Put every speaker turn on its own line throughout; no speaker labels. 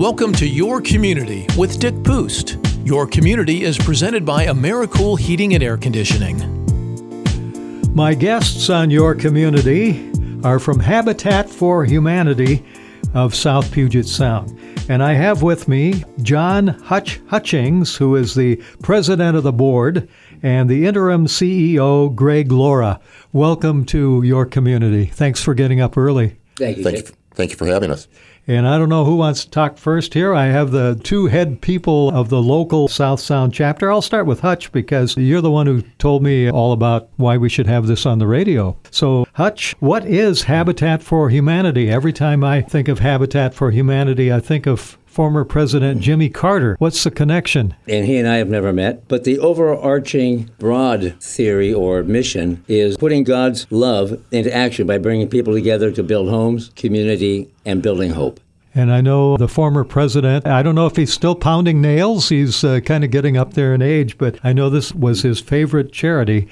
Welcome to Your Community with Dick Poost. Your Community is presented by AmeriCool Heating and Air Conditioning.
My guests on Your Community are from Habitat for Humanity of South Puget Sound. And I have with me John Hutch Hutchings, who is the president of the board, and the interim CEO, Greg Laura. Welcome to your community. Thanks for getting up early.
Thank you.
Thank you, thank you for having us.
And I don't know who wants to talk first here. I have the two head people of the local South Sound chapter. I'll start with Hutch because you're the one who told me all about why we should have this on the radio. So, Hutch, what is Habitat for Humanity? Every time I think of Habitat for Humanity, I think of former President Jimmy Carter. What's the connection?
And he and I have never met, but the overarching broad theory or mission is putting God's love into action by bringing people together to build homes, community, and building hope.
And I know the former president, I don't know if he's still pounding nails. He's uh, kind of getting up there in age, but I know this was his favorite charity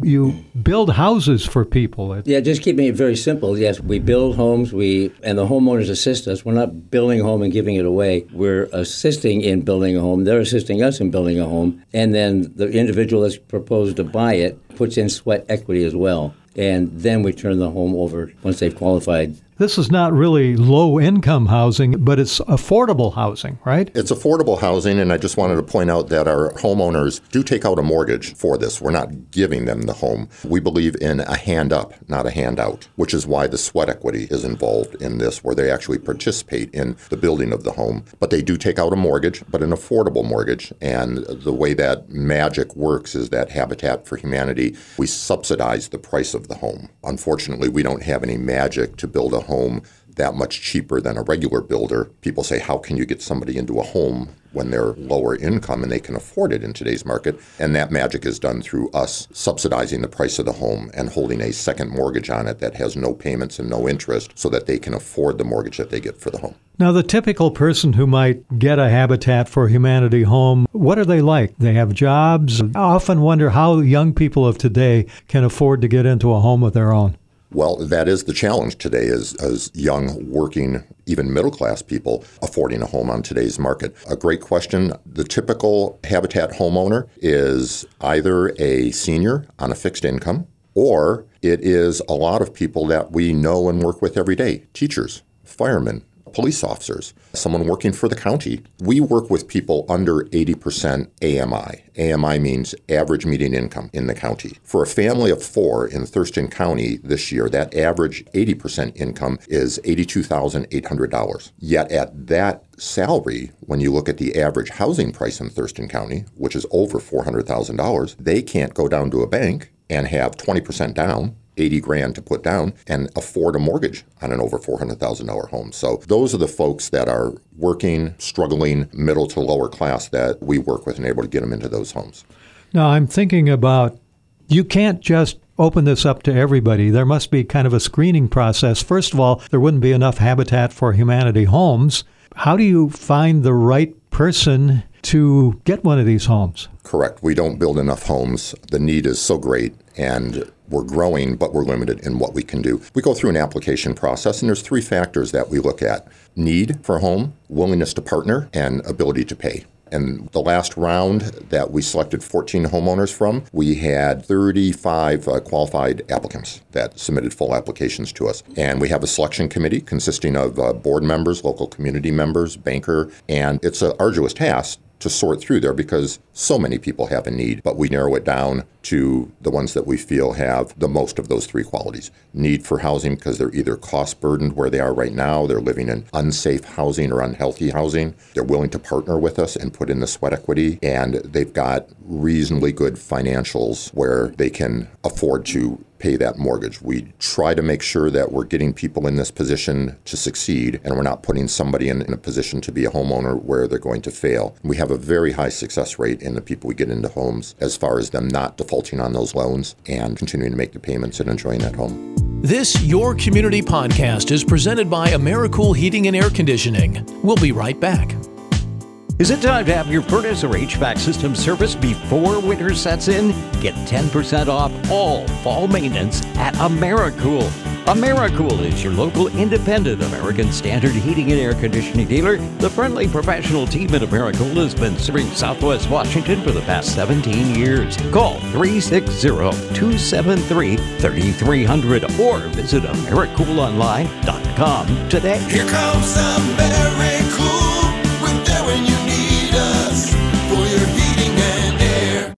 you build houses for people.
Yeah, just keeping it very simple. Yes, we build homes. We and the homeowners assist us. We're not building a home and giving it away. We're assisting in building a home. They're assisting us in building a home, and then the individual that's proposed to buy it puts in sweat equity as well. And then we turn the home over once they've qualified
this is not really low income housing, but it's affordable housing, right?
It's affordable housing, and I just wanted to point out that our homeowners do take out a mortgage for this. We're not giving them the home. We believe in a hand up, not a handout, which is why the sweat equity is involved in this, where they actually participate in the building of the home. But they do take out a mortgage, but an affordable mortgage. And the way that magic works is that Habitat for Humanity, we subsidize the price of the home. Unfortunately, we don't have any magic to build a home home that much cheaper than a regular builder. People say, how can you get somebody into a home when they're lower income and they can afford it in today's market? And that magic is done through us subsidizing the price of the home and holding a second mortgage on it that has no payments and no interest so that they can afford the mortgage that they get for the home.
Now, the typical person who might get a Habitat for Humanity home, what are they like? They have jobs. I often wonder how young people of today can afford to get into a home of their own.
Well, that is the challenge today as, as young, working, even middle class people affording a home on today's market. A great question. The typical Habitat homeowner is either a senior on a fixed income or it is a lot of people that we know and work with every day teachers, firemen, police officers, someone working for the county. We work with people under 80% AMI. AMI means average median income in the county. For a family of four in Thurston County this year, that average 80% income is $82,800. Yet at that salary, when you look at the average housing price in Thurston County, which is over $400,000, they can't go down to a bank and have 20% down 80 grand to put down and afford a mortgage on an over $400,000 home. So those are the folks that are working, struggling, middle to lower class that we work with and able to get them into those homes.
Now I'm thinking about you can't just open this up to everybody. There must be kind of a screening process. First of all, there wouldn't be enough Habitat for Humanity homes. How do you find the right person to get one of these homes?
Correct. We don't build enough homes. The need is so great and we're growing, but we're limited in what we can do. We go through an application process, and there's three factors that we look at need for a home, willingness to partner, and ability to pay. And the last round that we selected 14 homeowners from, we had 35 uh, qualified applicants that submitted full applications to us. And we have a selection committee consisting of uh, board members, local community members, banker, and it's an arduous task to sort through there because so many people have a need, but we narrow it down to the ones that we feel have the most of those three qualities. Need for housing because they're either cost burdened where they are right now, they're living in unsafe housing or unhealthy housing. They're willing to partner with us and put in the sweat equity, and they've got reasonably good financials where they can afford to pay that mortgage. We try to make sure that we're getting people in this position to succeed and we're not putting somebody in, in, a position to be a homeowner where they're going to fail. We have a very high success rate in the people we get into homes as far as them not defaulting on those loans and continuing to make the payments and enjoying that home.
This Your Community podcast is presented by AmeriCool Heating and Air Conditioning. We'll be right back.
Is it time to have your furnace or HVAC system serviced before winter sets in? Get 10% off all fall maintenance at AmeriCool. Americool is your local independent American Standard heating and air conditioning dealer. The friendly professional team at Americool has been serving Southwest Washington for the past 17 years. Call 360-273-3300 or visit AmericoolOnline.com today.
Here comes Americool. We're there when you need us for your heating and air.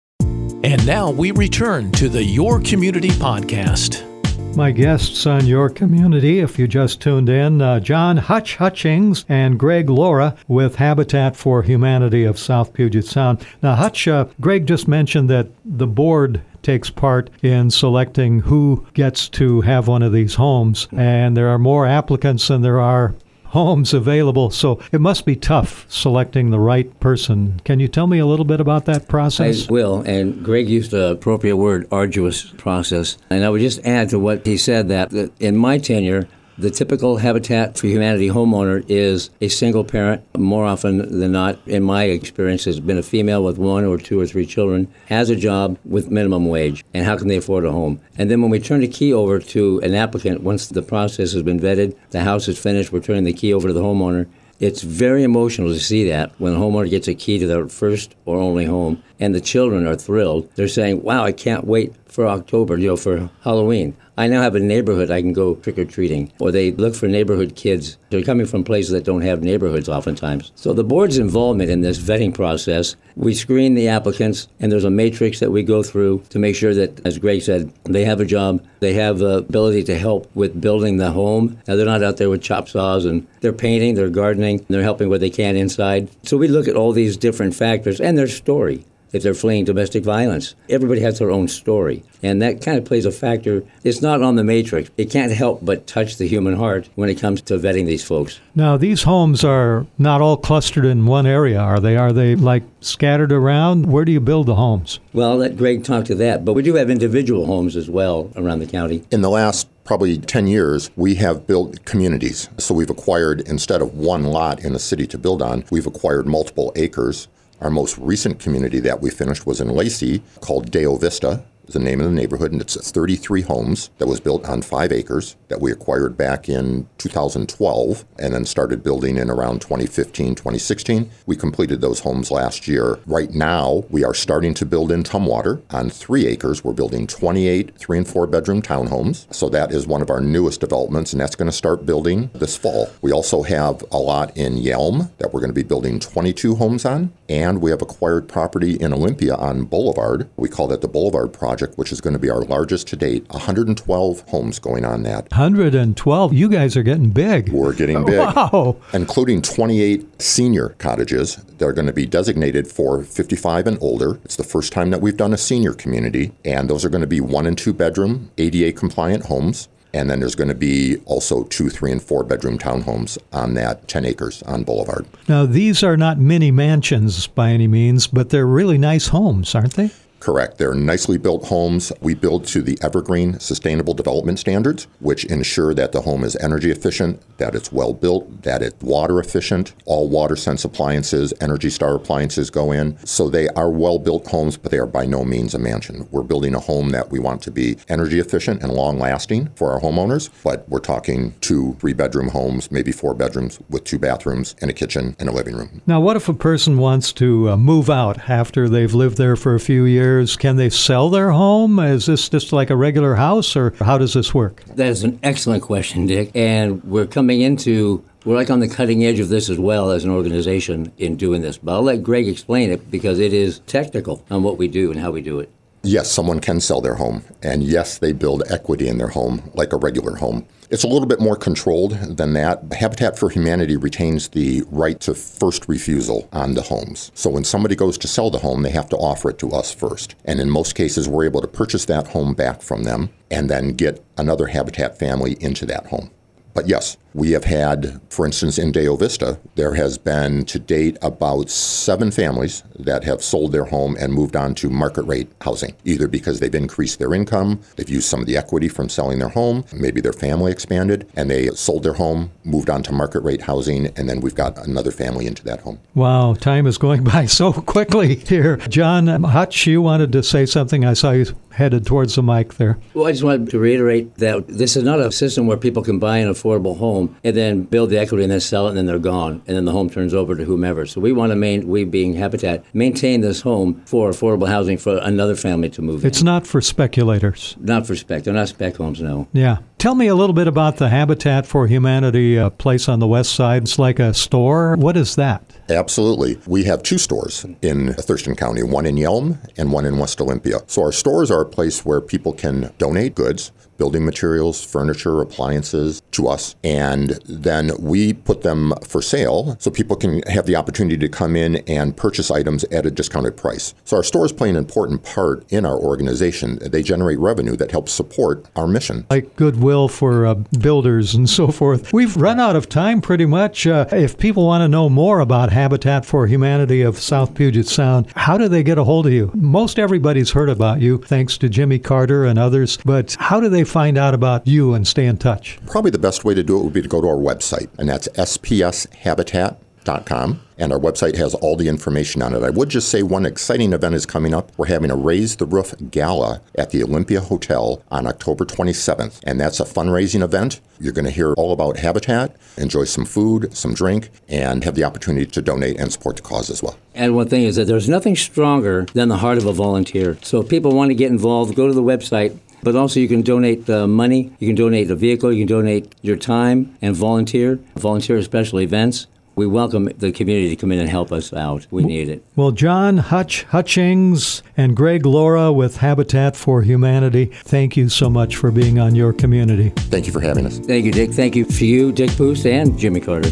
And now we return to the Your Community podcast.
My guests on your community, if you just tuned in, uh, John Hutch Hutchings and Greg Laura with Habitat for Humanity of South Puget Sound. Now, Hutch, uh, Greg just mentioned that the board takes part in selecting who gets to have one of these homes, and there are more applicants than there are homes available, so it must be tough selecting the right person. Can you tell me a little bit about that
I
process?
will, and Greg used the appropriate word, arduous process. And I would just add to what he said that in my tenure, the typical Habitat for Humanity homeowner is a single parent. More often than not, in my experience, has been a female with one or two or three children, has a job with minimum wage, and how can they afford a home? And then when we turn the key over to an applicant, once the process has been vetted, the house is finished, we're turning the key over to the homeowner. It's very emotional to see that when a homeowner gets a key to their first or only home, and the children are thrilled. They're saying, "Wow, I can't wait for October, you know, for Halloween. I now have a neighborhood I can go trick or treating." Or they look for neighborhood kids. They're coming from places that don't have neighborhoods oftentimes. So the board's involvement in this vetting process, we screen the applicants, and there's a matrix that we go through to make sure that, as Greg said, they have a job, they have the ability to help with building the home. Now they're not out there with chop saws and they're painting, they're gardening, they're helping what they can inside. So we look at all these different factors and their story if they're fleeing domestic violence. Everybody has their own story. And that kind of plays a factor. It's not on the matrix. It can't help but touch the human heart when it comes to vetting these folks.
Now, these homes are not all clustered in one area, are they? Are they like scattered around? Where do you build the homes?
Well, I'll let Greg talk to that. But we do have individual homes as well around the county.
In the last probably 10 years, we have built communities. So we've acquired, instead of one lot in a city to build on, we've acquired multiple acres. Our most recent community that we finished was in Lacey called Deo Vista. Is the name of the neighborhood, and it's 33 homes that was built on five acres that we acquired back in 2012 and then started building in around 2015, 2016. We completed those homes last year. Right now, we are starting to build in Tumwater on three acres. We're building 28 three and four bedroom townhomes. So that is one of our newest developments, and that's going to start building this fall. We also have a lot in Yelm that we're going to be building 22 homes on, and we have acquired property in Olympia on Boulevard. We call that the Boulevard Project, which is going to be our largest to date. 112 homes going on that.
112. You guys are getting big.
We're getting big.
Wow.
including 28 senior cottages that are going to be designated for 55 and older. It's the first time that we've done a senior community, and those are going to be one and two bedroom, ADA compliant homes. And then there's going to be also two, three, and four bedroom townhomes on that 10 acres on Boulevard.
Now, these are not mini mansions by any means, but they're really nice homes, aren't they?
Correct. They're nicely built homes. We build to the Evergreen Sustainable Development Standards, which ensure that the home is energy efficient, that it's well built, that it's water efficient. All water sense appliances, Energy Star appliances go in. So they are well built homes, but they are by no means a mansion. We're building a home that we want to be energy efficient and long lasting for our homeowners, but we're talking two, three bedroom homes, maybe four bedrooms with two bathrooms and a kitchen and a living room.
Now, what if a person wants to uh, move out after they've lived there for a few years? Can they sell their home? Is this just like a regular house, or how does this work?
That is an excellent question, Dick. And we're coming into, we're like on the cutting edge of this as well as an organization in doing this. But I'll let Greg explain it because it is technical on what we do and how we do it.
Yes, someone can sell their home, and yes, they build equity in their home like a regular home. It's a little bit more controlled than that. Habitat for Humanity retains the right to first refusal on the homes. So when somebody goes to sell the home, they have to offer it to us first. And in most cases, we're able to purchase that home back from them and then get another Habitat family into that home. But yes, We have had, for instance, in Deo Vista, there has been to date about seven families that have sold their home and moved on to market rate housing, either because they've increased their income, they've used some of the equity from selling their home, maybe their family expanded, and they sold their home, moved on to market rate housing, and then we've got another family into that home.
Wow, time is going by so quickly here. John Hutch, you wanted to say something. I saw you headed towards the mic there.
Well, I just wanted to reiterate that this is not a system where people can buy an affordable home and then build the equity and then sell it and then they're gone and then the home turns over to whomever. So we want to main, we being Habitat, maintain this home for affordable housing for another family to move in.
It's
in.
not for speculators.
Not for spec. They're not spec homes, no.
Yeah. Tell me a little bit about the Habitat for Humanity uh, place on the west side. It's like a store. What is that?
Absolutely. We have two stores in Thurston County, one in Yelm and one in West Olympia. So our stores are a place where people can donate goods, building materials, furniture, appliances to us, and then we put them for sale so people can have the opportunity to come in and purchase items at a discounted price. So our stores play an important part in our organization. They generate revenue that helps support our mission.
Like goodwill for uh, builders and so forth. We've run out of time pretty much. Uh, if people want to know more about Habitat for Humanity of South Puget Sound, how do they get a hold of you? Most everybody's heard about you thanks to Jimmy Carter and others, but how do they find out about you and stay in touch?
Probably the best way to do it would be to go to our website, and that's spshabitat.com. And our website has all the information on it. I would just say one exciting event is coming up. We're having a Raise the Roof Gala at the Olympia Hotel on October 27th. And that's a fundraising event. You're going to hear all about Habitat, enjoy some food, some drink, and have the opportunity to donate and support the cause as well.
And one thing is that there's nothing stronger than the heart of a volunteer. So if people want to get involved, go to the website. But also, you can donate uh, money, you can donate a vehicle, you can donate your time and volunteer, volunteer at special events. We welcome the community to come in and help us out. We need it.
Well, John Hutch Hutchings and Greg Laura with Habitat for Humanity, thank you so much for being on your community.
Thank you for having us.
Thank you, Dick. Thank you for you, Dick Poost, and Jimmy Carter.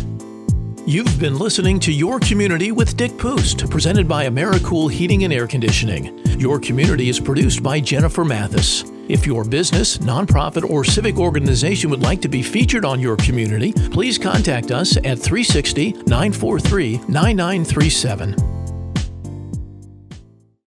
You've been listening to Your Community with Dick Poost, presented by AmeriCool Heating and Air Conditioning. Your Community is produced by Jennifer Mathis. If your business, nonprofit, or civic organization would like to be featured on Your Community, please contact us at 360 943 9937.